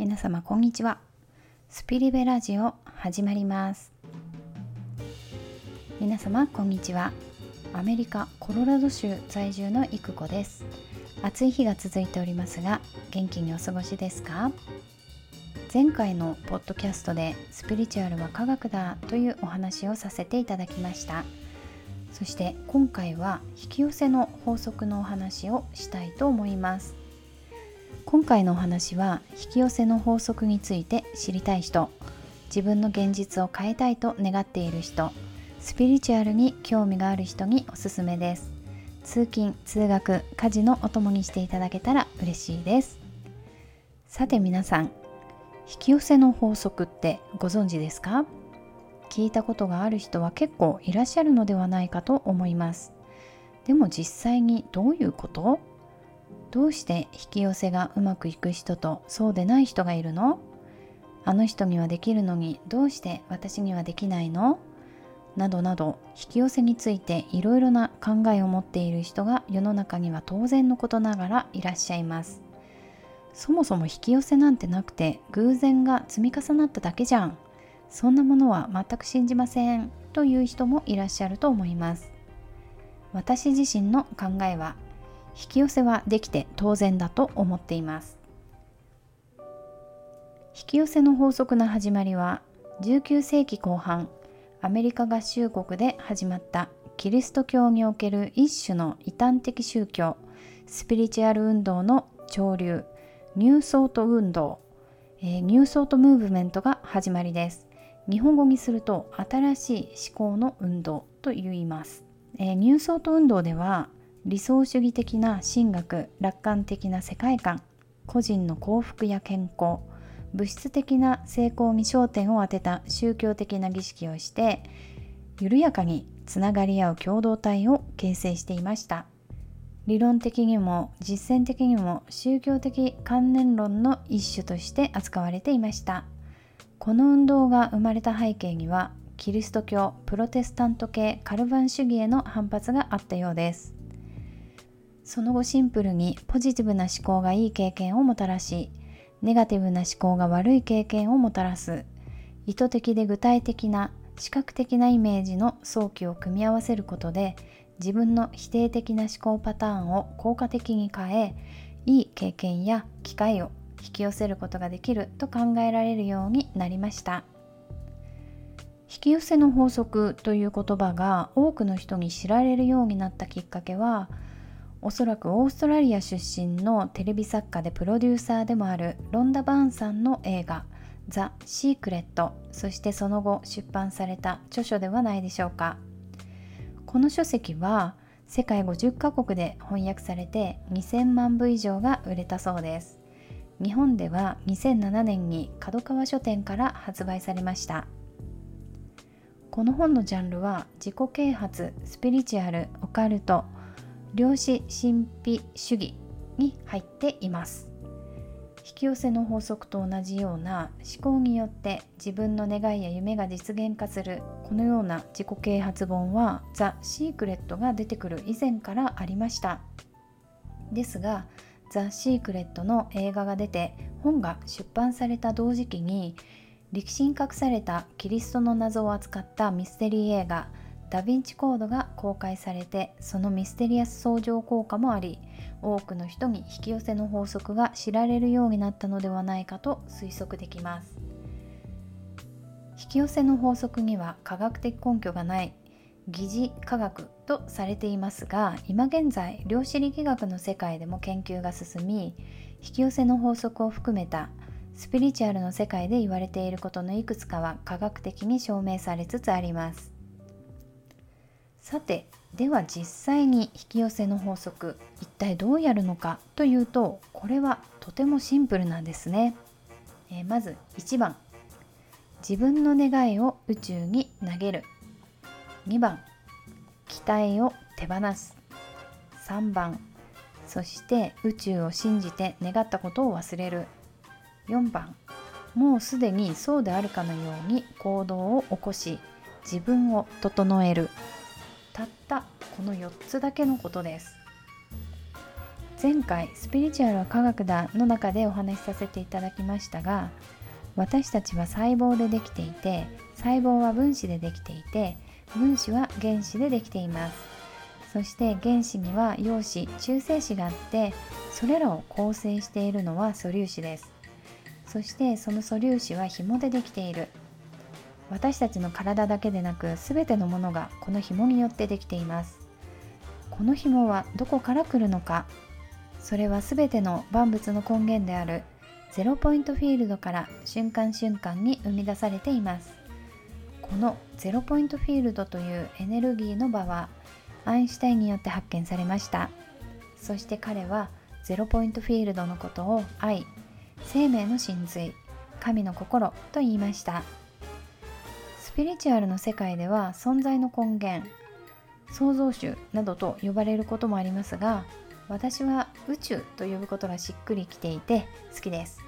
皆様こんにちは。スピリベラジオ始まります。皆様こんにちは。アメリカコロラド州在住の育子です。暑い日が続いておりますが元気にお過ごしですか？前回のポッドキャストでスピリチュアルは科学だというお話をさせていただきました。そして今回は引き寄せの法則のお話をしたいと思います。今回のお話は引き寄せの法則について知りたい人自分の現実を変えたいと願っている人スピリチュアルに興味がある人におすすめです。通勤通学家事のお供にしていただけたら嬉しいです。さて皆さん引き寄せの法則ってご存知ですか？聞いたことがある人は結構いらっしゃるのではないかと思います。でも実際にどういうこと？どうして引き寄せがうまくいく人とそうでない人がいるの？あの人にはできるのにどうして私にはできないの？などなど引き寄せについていろいろな考えを持っている人が世の中には当然のことながらいらっしゃいます。そもそも引き寄せなんてなくて偶然が積み重なっただけじゃん。そんなものは全く信じませんという人もいらっしゃると思います。私自身の考えは引き寄せはできて当然だと思っています。引き寄せの法則の始まりは19世紀後半アメリカ合衆国で始まったキリスト教における一種の異端的宗教スピリチュアル運動の潮流ニューソート運動、えー、ニューソートムーブメントが始まりです。日本語にすると新しい思考の運動と言います、えー、ニューソート運動では理想主義的な神学楽観的な世界観個人の幸福や健康物質的な成功に焦点を当てた宗教的な儀式をして緩やかにつながり合う共同体を形成していました。理論的にも実践的にも宗教的観念論の一種として扱われていました。この運動が生まれた背景にはキリスト教プロテスタント系カルバン主義への反発があったようです。その後シンプルにポジティブな思考がいい経験をもたらしネガティブな思考が悪い経験をもたらす。意図的で具体的な視覚的なイメージの早期を組み合わせることで自分の否定的な思考パターンを効果的に変えいい経験や機会を引き寄せることができると考えられるようになりました。引き寄せの法則という言葉が多くの人に知られるようになったきっかけはおそらくオーストラリア出身のテレビ作家でプロデューサーでもあるロンダ・バーンさんの映画「ザ・シークレット」そしてその後出版された著書ではないでしょうか。この書籍は世界50カ国で翻訳されて2000万部以上が売れたそうです。日本では2007年に角川書店から発売されました。この本のジャンルは自己啓発スピリチュアルオカルト量子神秘主義に入っています。引き寄せの法則と同じような思考によって自分の願いや夢が実現化するこのような自己啓発本はザ・シークレットが出てくる以前からありました。ですがザ・シークレットの映画が出て本が出版された同時期に歴史に隠されたキリストの謎を扱ったミステリー映画ダ・ヴィンチコードが公開されてそのミステリアス相乗効果もあり多くの人に引き寄せの法則が知られるようになったのではないかと推測できます。引き寄せの法則には科学的根拠がない疑似科学とされていますが今現在量子力学の世界でも研究が進み引き寄せの法則を含めたスピリチュアルの世界で言われていることのいくつかは科学的に証明されつつあります。さてでは実際に引き寄せの法則一体どうやるのかというとこれはとてもシンプルなんですね、えー、まず1番自分の願いを宇宙に投げる。2番期待を手放す。3番そして宇宙を信じて願ったことを忘れる。4番もうすでにそうであるかのように行動を起こし自分を整える。たったこの4つだけのことです。前回「スピリチュアルは科学だ」の中でお話しさせていただきましたが私たちは細胞でできていて細胞は分子でできていて分子は原子でできています。そして原子には陽子中性子があってそれらを構成しているのは素粒子です。そしてその素粒子は紐でできている。私たちの体だけでなく全てのものがこの紐によってできています。この紐はどこから来るのか。それは全ての万物の根源である。ゼロポイントフィールドから瞬間瞬間に生み出されています。このゼロポイントフィールドというエネルギーの場はアインシュタインによって発見されました。そして彼はゼロポイントフィールドのことを愛生命の真髄神の心と言いました。スピリチュアルの世界では存在の根源創造主などと呼ばれることもありますが私は宇宙と呼ぶことがしっくりきていて好きです、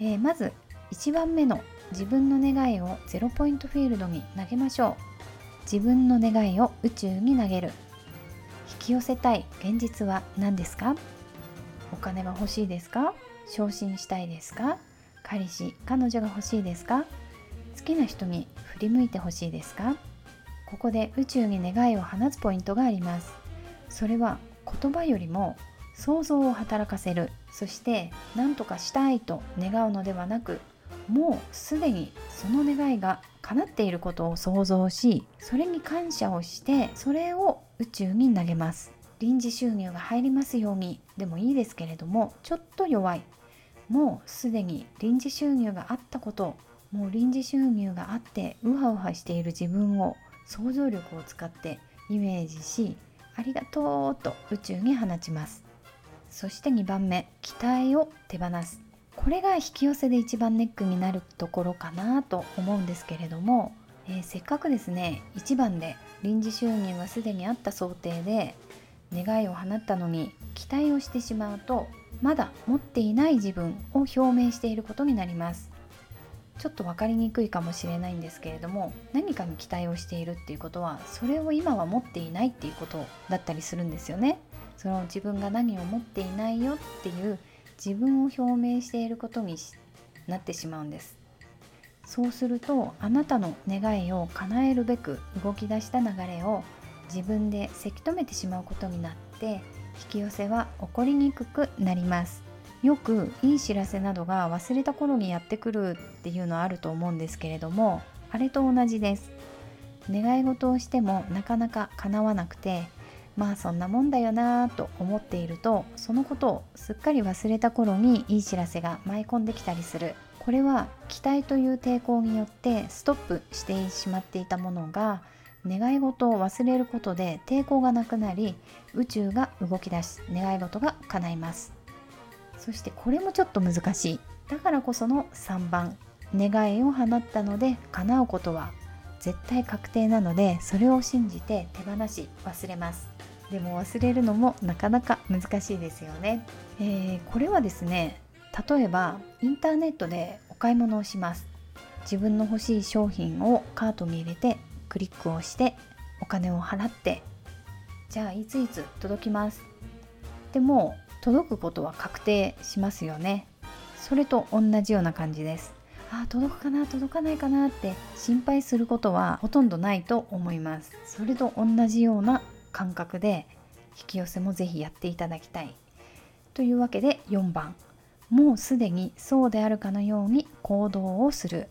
えー、まず1番目の自分の願いをゼロポイントフィールドに投げましょう。自分の願いを宇宙に投げる。引き寄せたい現実は何ですか？お金が欲しいですか？昇進したいですか？彼氏彼女が欲しいですか？好きな人に振り向いてほしいですか？ここで宇宙に願いを放つポイントがあります。それは言葉よりも想像を働かせる。そして何とかしたいと願うのではなくもうすでにその願いが叶っていることを想像しそれに感謝をしてそれを宇宙に投げます。臨時収入が入りますようにでもいいですけれどもちょっと弱い。もうすでに臨時収入があったこともう臨時収入があってウハウハしている自分を想像力を使ってイメージしありがとうと宇宙に放ちます。そして2番目期待を手放す。これが引き寄せで一番ネックになるところかなと思うんですけれども、えー、せっかくですね1番で臨時収入はすでにあった想定で願いを放ったのに期待をしてしまうとまだ持っていない自分を表明していることになります。ちょっと分かりにくいかもしれないんですけれども何かに期待をしているっていうことはそれを今は持っていないっていうことだったりするんですよね。その自分が何を持っていないよっていう自分を表明していることになってしまうんです。そうするとあなたの願いを叶えるべく動き出した流れを自分でせき止めてしまうことになって引き寄せは起こりにくくなります。よくいい知らせなどが忘れた頃にやってくるっていうのはあると思うんですけれどもあれと同じです。願い事をしてもなかなか叶わなくてまあそんなもんだよなぁと思っているとそのことをすっかり忘れた頃にいい知らせが舞い込んできたりする。これは期待という抵抗によってストップしてしまっていたものが願い事を忘れることで抵抗がなくなり宇宙が動き出し願い事が叶います。そしてこれもちょっと難しい。だからこその3番。願いを放ったので叶うことは絶対確定なのでそれを信じて手放し忘れます。でも忘れるのもなかなか難しいですよね、えー、これはですね例えばインターネットでお買い物をします。自分の欲しい商品をカートに入れてクリックをしてお金を払ってじゃあいついつ届きます。でも届くことは確定しますよね。それと同じような感じです。あ届くかな届かないかなって心配することはほとんどないと思います。それと同じような感覚で引き寄せもぜひやっていただきたい。というわけで4番。もうすでにそうであるかのように行動をする。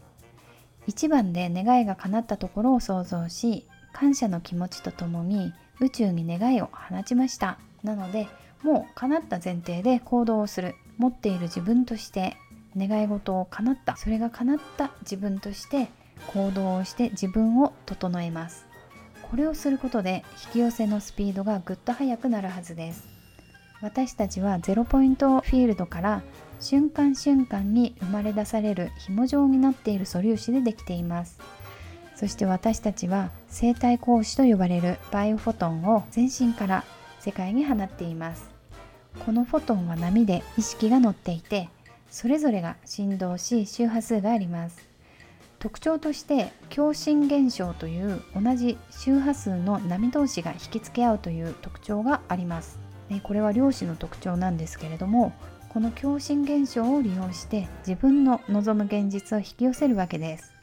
1番で願いが叶ったところを想像し感謝の気持ちとともに宇宙に願いを放ちました。なのでもう叶った前提で行動をする。持っている自分として願い事を叶った。それが叶った自分として行動をして自分を整えます。これをすることで引き寄せのスピードがぐっと速くなるはずです。私たちはゼロポイントフィールドから瞬間瞬間に生まれ出される紐状になっている素粒子でできています。そして私たちは生体格子と呼ばれるバイオフォトンを全身から世界に放っています。このフォトンは波で意識が乗っていてそれぞれが振動し周波数があります。特徴として共振現象という同じ周波数の波同士が引き付け合うという特徴があります。ね、これは漁師の特徴なんですけれどもこの共振現象を利用して自分の望む現実を引き寄せるわけです。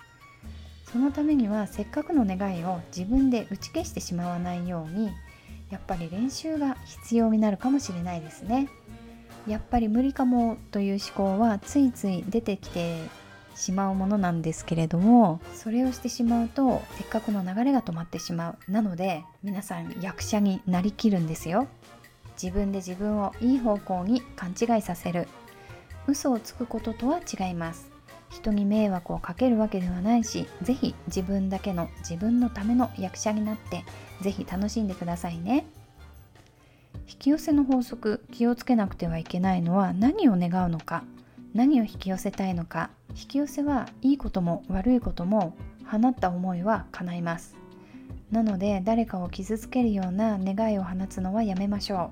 そのためにはせっかくの願いを自分で打ち消してしまわないようにやっぱり練習が必要になるかもしれないですね。やっぱり無理かもという思考はついつい出てきてしまうものなんですけれどもそれをしてしまうとせっかくの流れが止まってしまう。なので皆さん役者になりきるんですよ。自分で自分をいい方向に勘違いさせる。嘘をつくこととは違います。人に迷惑をかけるわけではないし是非自分だけの自分のための役者になって是非楽しんでくださいね。引き寄せの法則気をつけなくてはいけないのは何を願うのか何を引き寄せたいのか。引き寄せはいいことも悪いことも放った思いは叶います。なので誰かを傷つけるような願いを放つのはやめましょ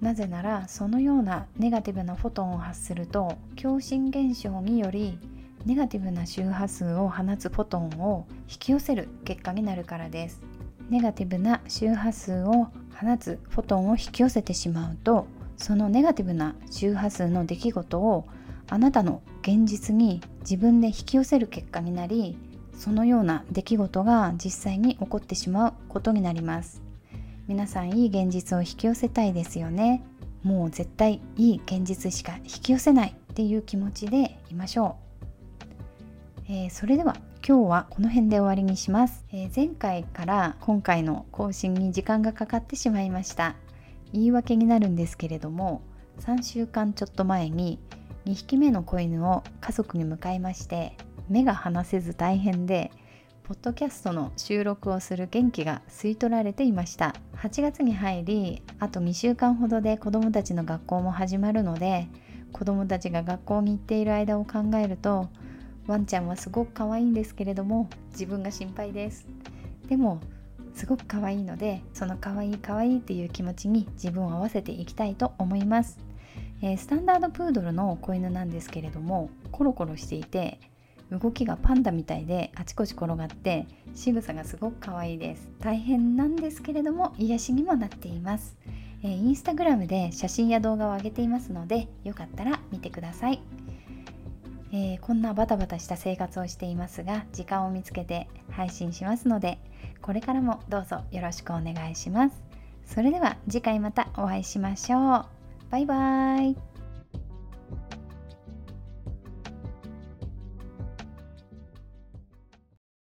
う。なぜならそのようなネガティブなフォトンを発すると共振現象によりネガティブな周波数を放つフォトンを引き寄せる結果になるからです。ネガティブな周波数を放つフォトンを引き寄せてしまうとそのネガティブな周波数の出来事をあなたの現実に自分で引き寄せる結果になりそのような出来事が実際に起こってしまうことになります。皆さんいい現実を引き寄せたいですよね。もう絶対いい現実しか引き寄せないっていう気持ちでいましょう、えー、それでは今日はこの辺で終わりにします、えー、前回から今回の更新に時間がかかってしまいました。言い訳になるんですけれども3週間ちょっと前に2匹目の子犬を家族に迎えまして目が離せず大変でポッドキャストの収録をする元気が吸い取られていました。8月に入りあと2週間ほどで子どもたちの学校も始まるので子どもたちが学校に行っている間を考えるとワンちゃんはすごく可愛いんですけれども自分が心配です。でもすごく可愛いのでその可愛い可愛いっていう気持ちに自分を合わせていきたいと思います。えー、スタンダードプードルの子犬なんですけれどもコロコロしていて動きがパンダみたいであちこち転がって仕草がすごく可愛いです。大変なんですけれども癒しにもなっています、えー、インスタグラムで写真や動画を上げていますのでよかったら見てください、えー、こんなバタバタした生活をしていますが時間を見つけて配信しますのでこれからもどうぞよろしくお願いします。それでは次回またお会いしましょう。バイバーイ。